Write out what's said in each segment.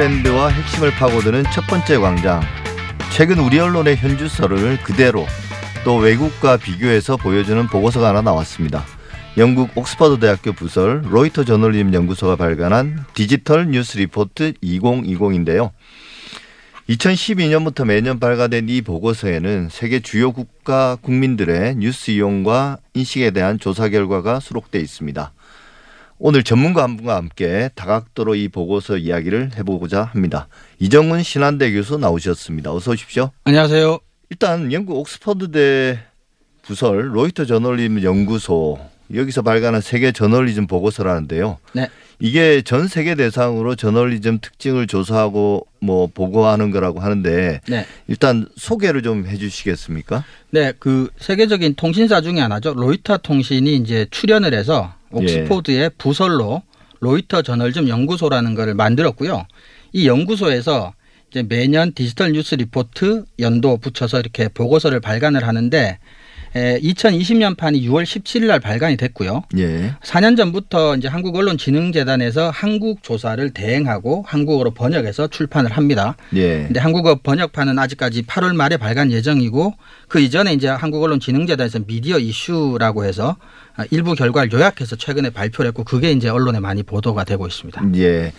트렌드와 핵심을 파고드는 첫 번째 광장. 최근 우리 언론의 현주소를 그대로 또 외국과 비교해서 보여주는 보고서가 하나 나왔습니다. 영국 옥스퍼드 대학교 부설 로이터 저널리즘 연구소가 발간한 디지털 뉴스 리포트 2020인데요. 2012년부터 매년 발간된 이 보고서에는 세계 주요 국가 국민들의 뉴스 이용과 인식에 대한 조사 결과가 수록돼 있습니다. 오늘 전문가 한 분과 함께 다각도로 이 보고서 이야기를 해보고자 합니다. 이정훈 신한대 교수 나오셨습니다. 어서 오십시오. 안녕하세요. 일단 영국 옥스퍼드대 부설 로이터 저널리즘 연구소 여기서 발간한 세계 저널리즘 보고서라는데요. 네. 이게 전 세계 대상으로 저널리즘 특징을 조사하고 뭐 보고하는 거라고 하는데 네. 일단 소개를 좀 해주시겠습니까? 네, 그 세계적인 통신사 중에 하나죠. 로이터 통신이 이제 출연을 해서 옥스포드의 부설로 로이터 저널리즘 연구소라는 거를 만들었고요. 이 연구소에서 이제 매년 디지털 뉴스 리포트 연도 붙여서 이렇게 보고서를 발간을 하는데 에, 2020년 판이 6월 17일 날 발간이 됐고요. 예. 4년 전부터 이제 한국언론진흥재단에서 한국 조사를 대행하고 한국어로 번역해서 출판을 합니다. 예. 근데 한국어 번역판은 아직까지 8월 말에 발간 예정이고 그 이전에 이제 한국언론진흥재단에서 미디어 이슈라고 해서 일부 결과를 요약해서 최근에 발표를 했고 그게 이제 언론에 많이 보도가 되고 있습니다. 예.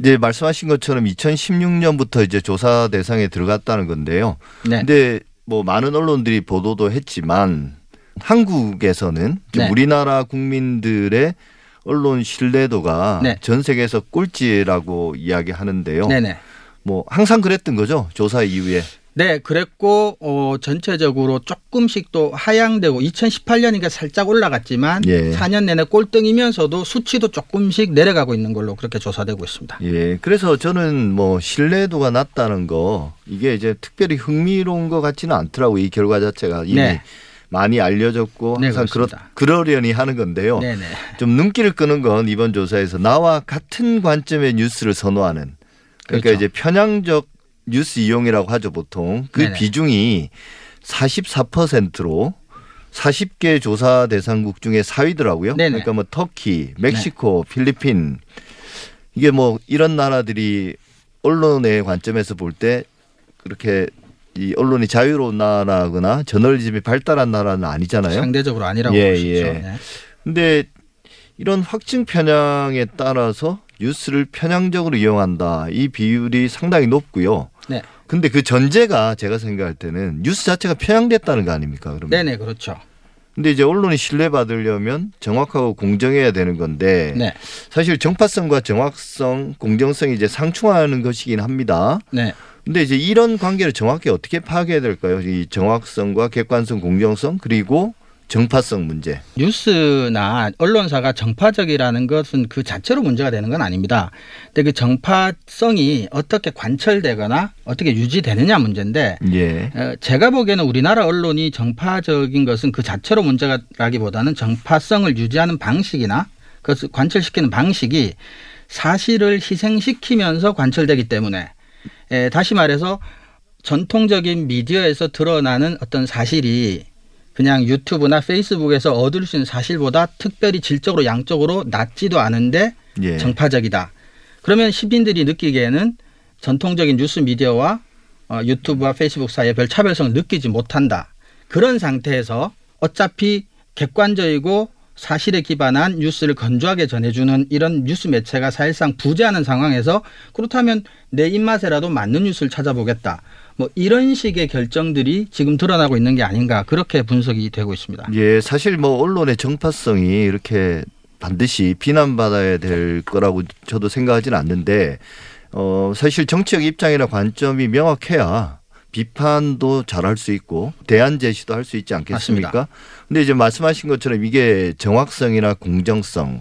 이제 말씀하신 것처럼 2016년부터 이제 조사 대상에 들어갔다는 건데요. 네. 근데 뭐 많은 언론들이 보도도 했지만 한국에서는 좀 네. 우리나라 국민들의 언론 신뢰도가 네. 전 세계에서 꼴찌라고 이야기하는데요. 네네. 뭐 항상 그랬던 거죠 조사 이후에. 네, 그랬고 어 전체적으로 조금씩 또 하향되고 2018년이니까 살짝 올라갔지만 예. 4년 내내 꼴등이면서도 수치도 조금씩 내려가고 있는 걸로 그렇게 조사되고 있습니다. 예. 그래서 저는 뭐 신뢰도가 낮다는 거 이게 이제 특별히 흥미로운 것 같지는 않더라고 이 결과 자체가 이미 네. 많이 알려졌고 네, 항상 그러, 그렇습니다. 그러려니 하는 건데요. 네네. 좀 눈길을 끄는 건 이번 조사에서 나와 같은 관점의 뉴스를 선호하는 그러니까 그렇죠. 이제 편향적 뉴스 이용이라고 하죠 보통 그 네네. 비중이 44%로 40개 조사 대상국 중에 4위더라고요. 네네. 네. 그러니까 뭐 터키, 멕시코, 필리핀 이게 뭐 이런 나라들이 언론의 관점에서 볼 때 그렇게 이 언론이 자유로운 나라거나 저널리즘이 발달한 나라는 아니잖아요. 상대적으로 아니라고 예, 볼수 예. 네. 근데 이런 확증 편향에 따라서 뉴스를 편향적으로 이용한다. 이 비율이 상당히 높고요. 네. 근데 그 전제가 제가 생각할 때는 뉴스 자체가 편향됐다는 거 아닙니까? 그러면. 네네 그렇죠. 근데 이제 언론이 신뢰받으려면 정확하고 공정해야 되는 건데 네. 사실 정파성과 정확성, 공정성이 이제 상충하는 것이긴 합니다. 네. 근데 이제 이런 관계를 정확히 어떻게 파악해야 될까요? 이 정확성과 객관성, 공정성 그리고 정파성 문제. 뉴스나 언론사가 정파적이라는 것은 그 자체로 문제가 되는 건 아닙니다. 근데 그 정파성이 어떻게 관철되거나 어떻게 유지되느냐 문제인데 예. 어, 제가 보기에는 우리나라 언론이 정파적인 것은 그 자체로 문제라기보다는 정파성을 유지하는 방식이나 그것을 관철시키는 방식이 사실을 희생시키면서 관철되기 때문에 에, 다시 말해서 전통적인 미디어에서 드러나는 어떤 사실이 그냥 유튜브나 페이스북에서 얻을 수 있는 사실보다 특별히 질적으로 양적으로 낮지도 않은데 예. 정파적이다. 그러면 시민들이 느끼기에는 전통적인 뉴스 미디어와 어, 유튜브와 페이스북 사이에 별 차별성을 느끼지 못한다. 그런 상태에서 어차피 객관적이고 사실에 기반한 뉴스를 건조하게 전해주는 이런 뉴스 매체가 사실상 부재하는 상황에서 그렇다면 내 입맛에라도 맞는 뉴스를 찾아보겠다. 뭐 이런 식의 결정들이 지금 드러나고 있는 게 아닌가 그렇게 분석이 되고 있습니다. 예, 사실 뭐 언론의 정파성이 이렇게 반드시 비난받아야 될 거라고 저도 생각하지는 않는데 어 사실 정치적 입장이나 관점이 명확해야 비판도 잘할 수 있고 대안 제시도 할 수 있지 않겠습니까? 맞습니다. 근데 이제 말씀하신 것처럼 이게 정확성이나 공정성을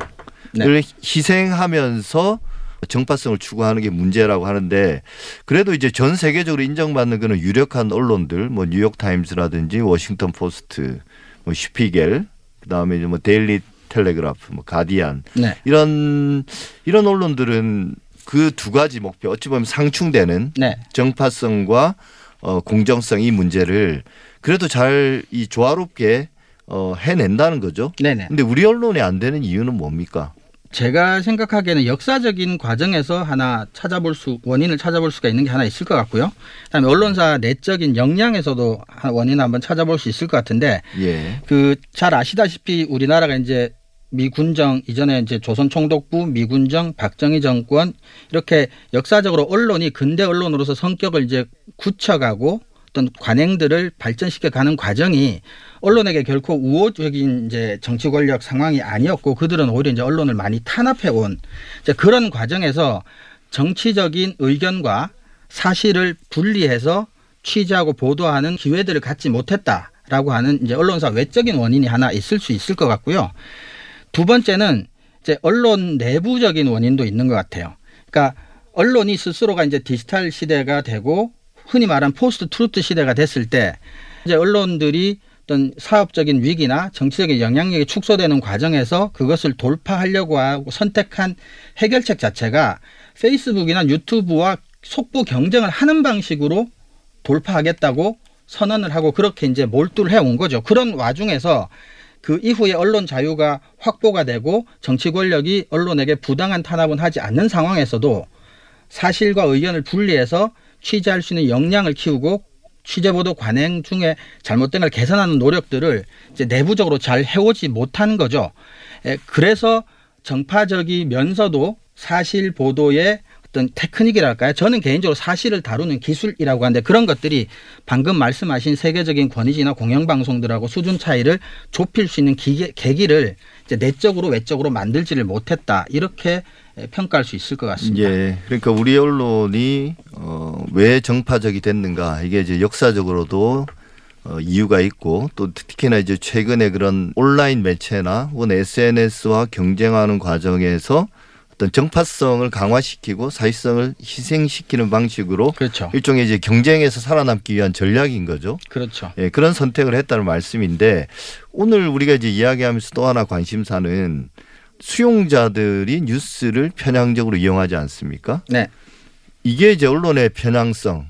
네. 희생하면서 정파성을 추구하는 게 문제라고 하는데 그래도 이제 전 세계적으로 인정받는 그런 유력한 언론들 뭐 뉴욕 타임스라든지 워싱턴 포스트 뭐 슈피겔 그다음에 이제 뭐 데일리 텔레그라프 뭐 가디안 네. 이런 이런 언론들은 그 두 가지 목표 어찌 보면 상충되는 네. 정파성과 어 공정성 이 문제를 그래도 잘 이 조화롭게 어 해낸다는 거죠. 네네. 근데 우리 언론이 안 되는 이유는 뭡니까? 제가 생각하기에는 역사적인 과정에서 하나 찾아볼 수 원인을 찾아볼 수가 있는 게 하나 있을 것 같고요. 그다음에 언론사 내적인 역량에서도 원인을 한번 찾아볼 수 있을 것 같은데 예. 그잘 아시다시피 우리나라가 이제 미군정 이전에 이제 조선 총독부, 미군정, 박정희 정권 이렇게 역사적으로 언론이 근대 언론으로서 성격을 이제 굳혀가고 어떤 관행들을 발전시켜 가는 과정이 언론에게 결코 우호적인 이제 정치 권력 상황이 아니었고 그들은 오히려 이제 언론을 많이 탄압해 온 이제 그런 과정에서 정치적인 의견과 사실을 분리해서 취재하고 보도하는 기회들을 갖지 못했다라고 하는 이제 언론사 외적인 원인이 하나 있을 수 있을 것 같고요. 두 번째는 이제 언론 내부적인 원인도 있는 것 같아요. 그러니까 언론이 스스로가 이제 디지털 시대가 되고 흔히 말하는 post truth 시대가 됐을 때 이제 언론들이 어떤 사업적인 위기나 정치적인 영향력이 축소되는 과정에서 그것을 돌파하려고 하고 선택한 해결책 자체가 페이스북이나 유튜브와 속보 경쟁을 하는 방식으로 돌파하겠다고 선언을 하고 그렇게 이제 몰두를 해온 거죠. 그런 와중에서 그 이후에 언론 자유가 확보가 되고 정치 권력이 언론에게 부당한 탄압은 하지 않는 상황에서도 사실과 의견을 분리해서 취재할 수 있는 역량을 키우고 취재보도 관행 중에 잘못된 걸 개선하는 노력들을 이제 내부적으로 잘 해오지 못한 거죠. 그래서 정파적이면서도 사실 보도의 어떤 테크닉이랄까요? 저는 개인적으로 사실을 다루는 기술이라고 하는데 그런 것들이 방금 말씀하신 세계적인 권위지나 공영방송들하고 수준 차이를 좁힐 수 있는 기계, 계기를 이제 내적으로 외적으로 만들지를 못했다. 이렇게 평가할 수 있을 것 같습니다. 예. 그러니까 우리 언론이 어, 왜 정파적이 됐는가 이게 이제 역사적으로도 어, 이유가 있고 또 특히나 이제 최근에 그런 온라인 매체나 혹은 SNS와 경쟁하는 과정에서 어떤 정파성을 강화시키고 사회성을 희생시키는 방식으로 그렇죠. 일종의 이제 경쟁에서 살아남기 위한 전략인 거죠. 그렇죠. 예, 그런 선택을 했다는 말씀인데 오늘 우리가 이제 이야기하면서 또 하나 관심사는 수용자들이 뉴스를 편향적으로 이용하지 않습니까? 네. 이게 이제 언론의 편향성.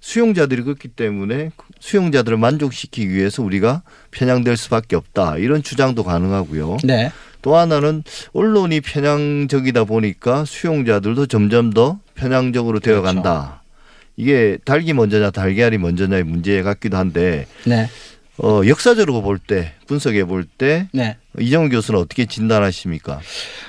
수용자들이 그렇기 때문에 수용자들을 만족시키기 위해서 우리가 편향될 수밖에 없다. 이런 주장도 가능하고요. 네. 또 하나는 언론이 편향적이다 보니까 수용자들도 점점 더 편향적으로 되어 간다. 그렇죠. 이게 닭이 먼저냐 달걀이 먼저냐의 문제 같기도 한데 네. 어, 역사적으로 볼 때 분석해 볼때 네. 이정훈 교수는 어떻게 진단하십니까?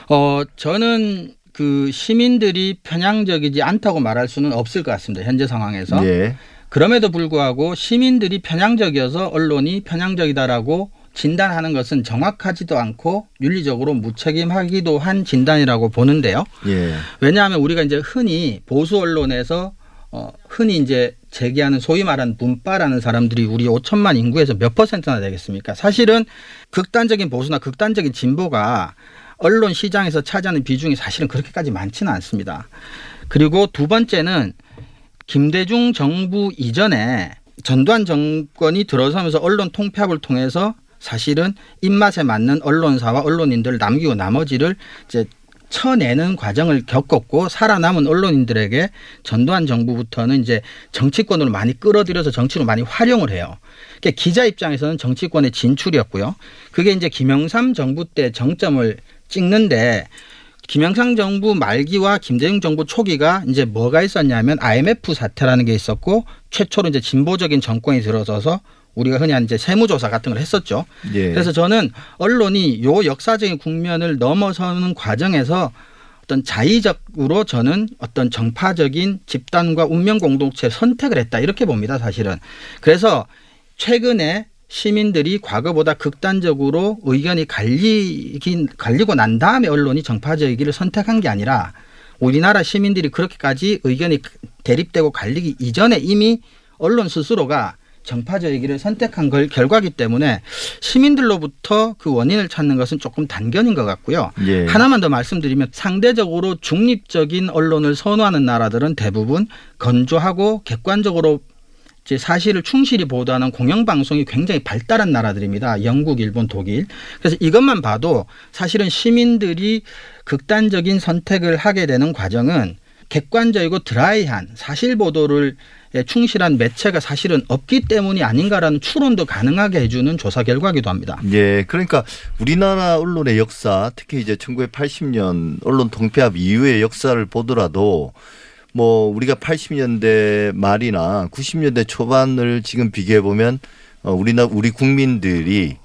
어, 저는 그 시민들이 편향적이지 않다고 말할 수는 없을 것 같습니다. 현재 상황에서. 예. 그럼에도 불구하고 시민들이 편향적이어서 언론이 편향적이다라고 진단하는 것은 정확하지도 않고 윤리적으로 무책임하기도 한 진단이라고 보는데요. 예. 왜냐하면 우리가 이제 흔히 보수 언론에서 어, 흔히 이제 제기하는 소위 말하는 문파라는 사람들이 우리 5천만 인구에서 몇 퍼센트나 되겠습니까? 사실은 극단적인 보수나 극단적인 진보가 언론 시장에서 차지하는 비중이 사실은 그렇게까지 많지는 않습니다. 그리고 두 번째는 김대중 정부 이전에 전두환 정권이 들어서면서 언론 통폐합을 통해서 사실은 입맛에 맞는 언론사와 언론인들을 남기고 나머지를 이제 쳐내는 과정을 겪었고 살아남은 언론인들에게 전두환 정부부터는 이제 정치권으로 많이 끌어들여서 정치로 많이 활용을 해요. 그러니까 기자 입장에서는 정치권의 진출이었고요. 그게 이제 김영삼 정부 때 정점을 찍는데 김영삼 정부 말기와 김대중 정부 초기가 이제 뭐가 있었냐면 IMF 사태라는 게 있었고 최초로 이제 진보적인 정권이 들어서서 우리가 흔히 이제 세무조사 같은 걸 했었죠. 예. 그래서 저는 언론이 요 역사적인 국면을 넘어서는 과정에서 어떤 자의적으로 저는 어떤 정파적인 집단과 운명 공동체 선택을 했다 이렇게 봅니다 사실은 그래서 최근에 시민들이 과거보다 극단적으로 의견이 갈리긴 갈리고 난 다음에 언론이 정파적이기를 선택한 게 아니라 우리나라 시민들이 그렇게까지 의견이 대립되고 갈리기 이전에 이미 언론 스스로가 정파적이기를 선택한 걸 결과기 때문에 시민들로부터 그 원인을 찾는 것은 조금 단견인 것 같고요. 예. 하나만 더 말씀드리면 상대적으로 중립적인 언론을 선호하는 나라들은 대부분 건조하고 객관적으로 사실을 충실히 보도하는 공영방송이 굉장히 발달한 나라들입니다. 영국, 일본, 독일. 그래서 이것만 봐도 사실은 시민들이 극단적인 선택을 하게 되는 과정은 객관적이고 드라이한 사실 보도를 충실한 매체가 사실은 없기 때문이 아닌가라는 추론도 가능하게 해주는 조사 결과기도 합니다. 예, 그러니까 우리나라 언론의 역사, 특히 이제 1980년 언론 통폐합 이후의 역사를 보더라도 뭐 우리가 80년대 말이나 90년대 초반을 지금 비교해 보면 어 우리나 우리 국민들이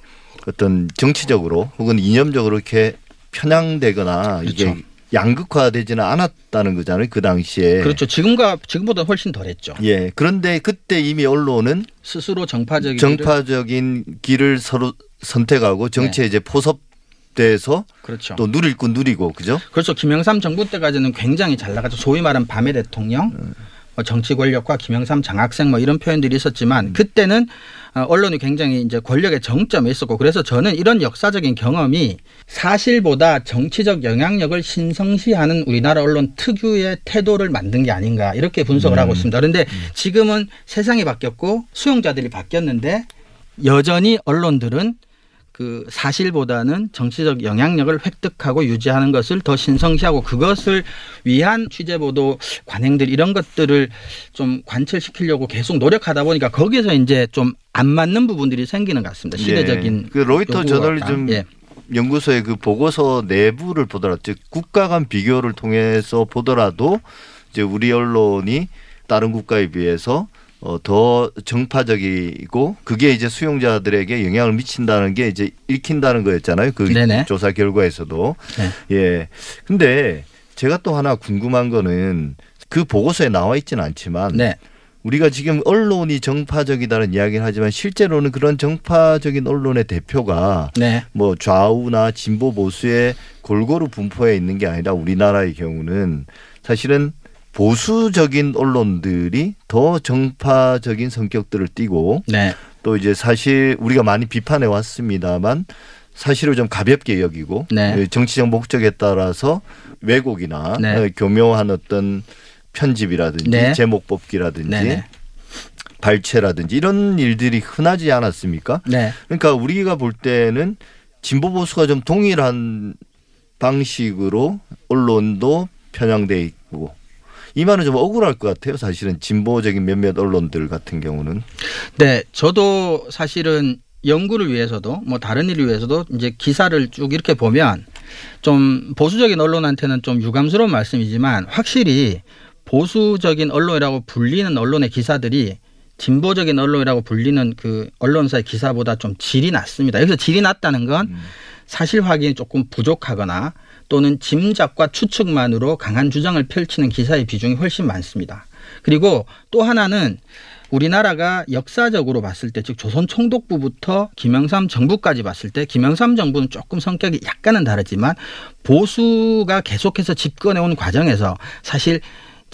어떤 정치적으로 혹은 이념적으로 이렇게 편향되거나 그렇죠. 이게 양극화되지는 않았다는 거잖아요. 그 당시에. 그렇죠. 지금과 지금보다 훨씬 덜했죠. 예. 그런데 그때 이미 언론은 스스로 정파적인 정파적인 길을 서로 선택하고 정치에 이제 포섭 돼서 그렇죠. 또 누릴 건 누리고 그죠? 그렇죠. 김영삼 정부 때까지는 굉장히 잘 나가죠. 소위 말하는 밤의 대통령, 뭐 정치 권력과 김영삼 장학생 뭐 이런 표현들이 있었지만 그때는 어, 언론이 굉장히 이제 권력의 정점에 있었고 그래서 저는 이런 역사적인 경험이 사실보다 정치적 영향력을 신성시하는 우리나라 언론 특유의 태도를 만든 게 아닌가 이렇게 분석을 하고 있습니다. 그런데 지금은 세상이 바뀌었고 수용자들이 바뀌었는데 여전히 언론들은 그 사실보다는 정치적 영향력을 획득하고 유지하는 것을 더 신성시하고 그것을 위한 취재 보도 관행들 이런 것들을 좀 관철시키려고 계속 노력하다 보니까 거기서 이제 좀 안 맞는 부분들이 생기는 것 같습니다. 시대적인 예. 그 로이터 저널리즘 예. 연구소의 그 보고서 내부를 보더라도 즉 국가 간 비교를 통해서 보더라도 이제 우리 언론이 다른 국가에 비해서 어, 더 정파적이고 그게 이제 수용자들에게 영향을 미친다는 게 이제 읽힌다는 거였잖아요. 그 네네. 조사 결과에서도. 네. 예. 근데 제가 또 하나 궁금한 거는 그 보고서에 나와 있지는 않지만 네. 우리가 지금 언론이 정파적이다는 이야기를 하지만 실제로는 그런 정파적인 언론의 대표가 네. 뭐 좌우나 진보 보수에 골고루 분포해 있는 게 아니라 우리나라의 경우는 사실은 보수적인 언론들이 더 정파적인 성격들을 띠고 네. 또 이제 사실 우리가 많이 비판해 왔습니다만 사실을 좀 가볍게 여기고 네. 정치적 목적에 따라서 왜곡이나 네. 어, 교묘한 어떤 편집이라든지 네. 제목 뽑기라든지 네네. 발췌라든지 이런 일들이 흔하지 않았습니까? 네. 그러니까 우리가 볼 때는 진보 보수가 좀 동일한 방식으로 언론도 편향돼 있고 이 말은 좀 억울할 것 같아요. 사실은 진보적인 몇몇 언론들 같은 경우는 네, 저도 사실은 연구를 위해서도 뭐 다른 일을 위해서도 이제 기사를 쭉 이렇게 보면 좀 보수적인 언론한테는 좀 유감스러운 말씀이지만 확실히 보수적인 언론이라고 불리는 언론의 기사들이 진보적인 언론이라고 불리는 그 언론사의 기사보다 좀 질이 낮습니다. 여기서 질이 낮다는 건 사실 확인이 조금 부족하거나 또는 짐작과 추측만으로 강한 주장을 펼치는 기사의 비중이 훨씬 많습니다. 그리고 또 하나는 우리나라가 역사적으로 봤을 때 즉 조선 총독부부터 김영삼 정부까지 봤을 때 김영삼 정부는 조금 성격이 약간은 다르지만 보수가 계속해서 집권해 온 과정에서 사실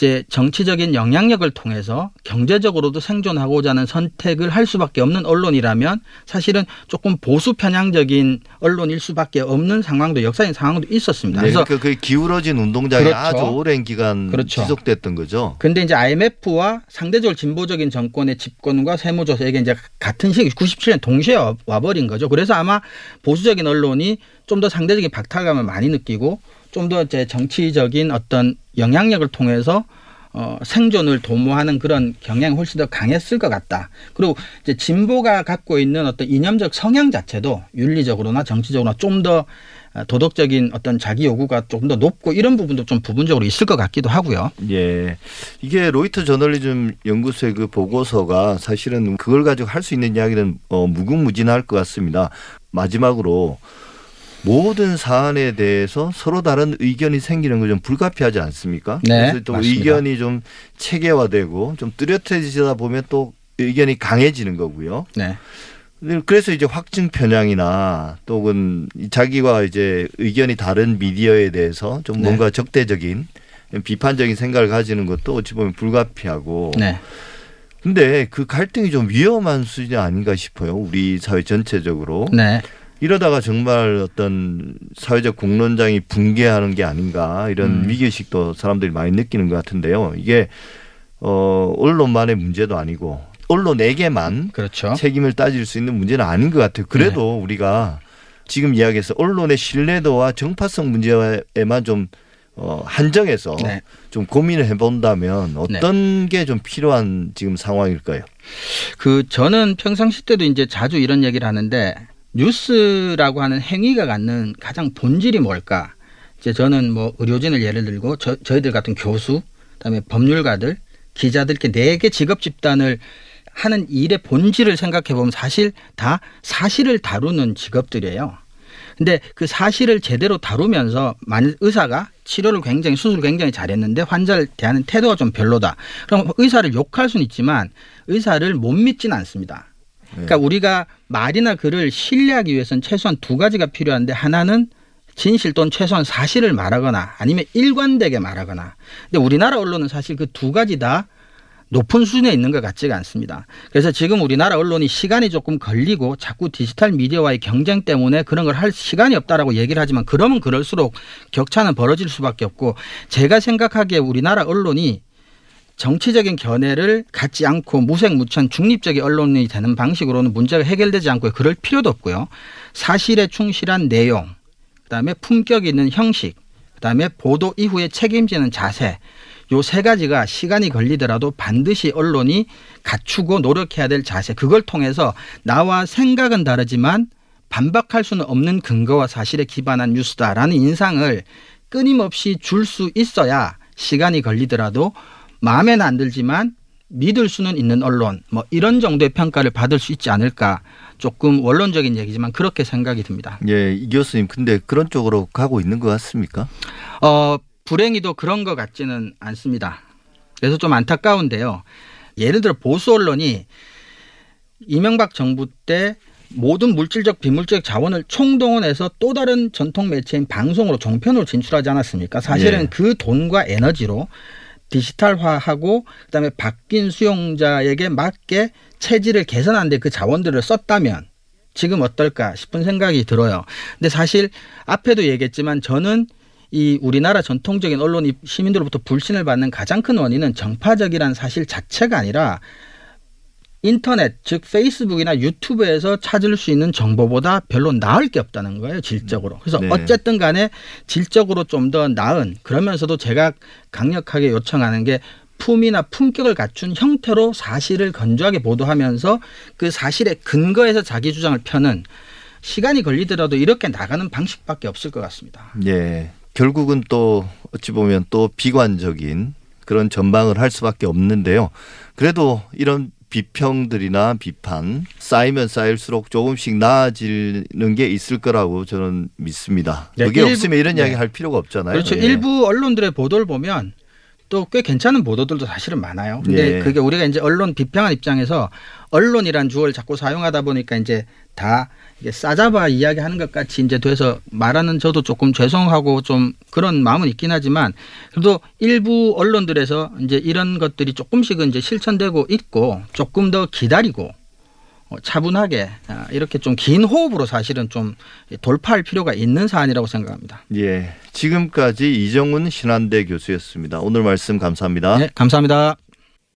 이제 정치적인 영향력을 통해서 경제적으로도 생존하고자 하는 선택을 할 수밖에 없는 언론이라면 사실은 조금 보수 편향적인 언론일 수밖에 없는 상황도 역사적인 상황도 있었습니다. 네, 그래서 그러니까 그 기울어진 운동장이 그렇죠. 아주 오랜 기간 그렇죠. 지속됐던 거죠. 근데 이제 IMF와 상대적으로 진보적인 정권의 집권과 세무조사 이게 이제 같은 시기 97년 동시에 와- 와버린 거죠. 그래서 아마 보수적인 언론이 좀 더 상대적인 박탈감을 많이 느끼고 좀 더 이제 정치적인 어떤 영향력을 통해서 어, 생존을 도모하는 그런 경향이 훨씬 더 강했을 것 같다. 그리고 이제 진보가 갖고 있는 어떤 이념적 성향 자체도 윤리적으로나 정치적으로나 좀 더 도덕적인 어떤 자기 요구가 조금 더 높고 이런 부분도 좀 부분적으로 있을 것 같기도 하고요. 예. 이게 로이터 저널리즘 연구소의 그 보고서가 사실은 그걸 가지고 할 수 있는 이야기는 어, 무궁무진할 것 같습니다. 마지막으로 모든 사안에 대해서 서로 다른 의견이 생기는 건좀 불가피하지 않습니까? 네, 그래서 또 맞습니다. 의견이 좀 체계화되고 좀 뚜렷해지다 보면 또 의견이 강해지는 거고요. 네. 그래서 이제 확증 편향이나 또는 자기와 이제 의견이 다른 미디어에 대해서 좀 네. 뭔가 적대적인 비판적인 생각을 가지는 것도 어찌 보면 불가피하고. 네. 근데 그 갈등이 좀 위험한 수준이 아닌가 싶어요. 우리 사회 전체적으로. 네. 이러다가 정말 어떤 사회적 공론장이 붕괴하는 게 아닌가 이런 음. 위기의식도 사람들이 많이 느끼는 것 같은데요. 이게 어 언론만의 문제도 아니고 언론에게만 그렇죠. 책임을 따질 수 있는 문제는 아닌 것 같아요. 그래도 네. 우리가 지금 이야기해서 언론의 신뢰도와 정파성 문제에만 좀 어, 한정해서 네. 좀 고민을 해본다면 어떤 게좀 필요한 지금 상황일까요? 그 저는 평상시 때도 이제 자주 이런 얘기를 하는데 뉴스라고 하는 행위가 갖는 가장 본질이 뭘까? 이제 저는 뭐 의료진을 예를 들고 저, 저희들 같은 교수, 그다음에 법률가들, 기자들 이렇게 네 개 직업 집단을 하는 일의 본질을 생각해 보면 사실 다 사실을 다루는 직업들이에요. 근데 그 사실을 제대로 다루면서 만약 의사가 치료를 굉장히 수술을 굉장히 잘했는데 환자를 대하는 태도가 좀 별로다. 그럼 의사를 욕할 수는 있지만 의사를 못 믿지는 않습니다. 그러니까 우리가 말이나 글을 신뢰하기 위해서는 최소한 두 가지가 필요한데 하나는 진실 또는 최소한 사실을 말하거나 아니면 일관되게 말하거나. 근데 우리나라 언론은 사실 그 두 가지 다 높은 수준에 있는 것 같지가 않습니다. 그래서 지금 우리나라 언론이 시간이 조금 걸리고 자꾸 디지털 미디어와의 경쟁 때문에 그런 걸 할 시간이 없다라고 얘기를 하지만 그러면 그럴수록 격차는 벌어질 수밖에 없고 제가 생각하기에 우리나라 언론이 정치적인 견해를 갖지 않고 무색무천 중립적인 언론이 되는 방식으로는 문제가 해결되지 않고 그럴 필요도 없고요. 사실에 충실한 내용, 그다음에 품격 있는 형식, 그다음에 보도 이후에 책임지는 자세. 요 세 가지가 시간이 걸리더라도 반드시 언론이 갖추고 노력해야 될 자세. 그걸 통해서 나와 생각은 다르지만 반박할 수는 없는 근거와 사실에 기반한 뉴스다라는 인상을 끊임없이 줄 수 있어야 시간이 걸리더라도 마음에는 안 들지만 믿을 수는 있는 언론 뭐 이런 정도의 평가를 받을 수 있지 않을까 조금 원론적인 얘기지만 그렇게 생각이 듭니다. 예, 이 교수님 근데 그런 쪽으로 가고 있는 것 같습니까? 어 불행히도 그런 것 같지는 않습니다. 그래서 좀 안타까운데요. 예를 들어 보수 언론이 이명박 정부 때 모든 물질적 비물질적 자원을 총동원해서 또 다른 전통 매체인 방송으로 종편으로 진출하지 않았습니까? 사실은 예. 그 돈과 에너지로 디지털화하고 그다음에 바뀐 수용자에게 맞게 체질을 개선하는데 그 자원들을 썼다면 지금 어떨까 싶은 생각이 들어요. 근데 사실 앞에도 얘기했지만 저는 이 우리나라 전통적인 언론이 시민들로부터 불신을 받는 가장 큰 원인은 정파적이라는 사실 자체가 아니라 인터넷 즉 페이스북이나 유튜브에서 찾을 수 있는 정보보다 별로 나을 게 없다는 거예요 질적으로 그래서 네. 어쨌든 간에 질적으로 좀 더 나은 그러면서도 제가 강력하게 요청하는 게 품이나 품격을 갖춘 형태로 사실을 건조하게 보도하면서 그 사실의 근거에서 자기 주장을 펴는 시간이 걸리더라도 이렇게 나가는 방식밖에 없을 것 같습니다. 예. 결국은 또 어찌 보면 또 비관적인 그런 전망을 할 수밖에 없는데요. 그래도 이런 비평들이나 비판 쌓이면 쌓일수록 조금씩 나아지는 게 있을 거라고 저는 믿습니다. 네, 그게 일부- 없으면 이런 네. 이야기 할 필요가 없잖아요. 그렇죠. 예. 일부 언론들의 보도를 보면 또 꽤 괜찮은 보도들도 사실은 많아요. 근데 예. 그게 우리가 이제 언론 비평한 입장에서 언론이란 주어를 자꾸 사용하다 보니까 이제 다 이게 싸잡아 이야기하는 것 같이 이제 돼서 말하는 저도 조금 죄송하고 좀 그런 마음은 있긴 하지만 그래도 일부 언론들에서 이제 이런 것들이 조금씩은 이제 실천되고 있고 조금 더 기다리고 어, 차분하게 아, 이렇게 좀 긴 호흡으로 사실은 좀 돌파할 필요가 있는 사안이라고 생각합니다. 예. 지금까지 이정훈 신한대 교수였습니다. 오늘 말씀 감사합니다. 네, 감사합니다.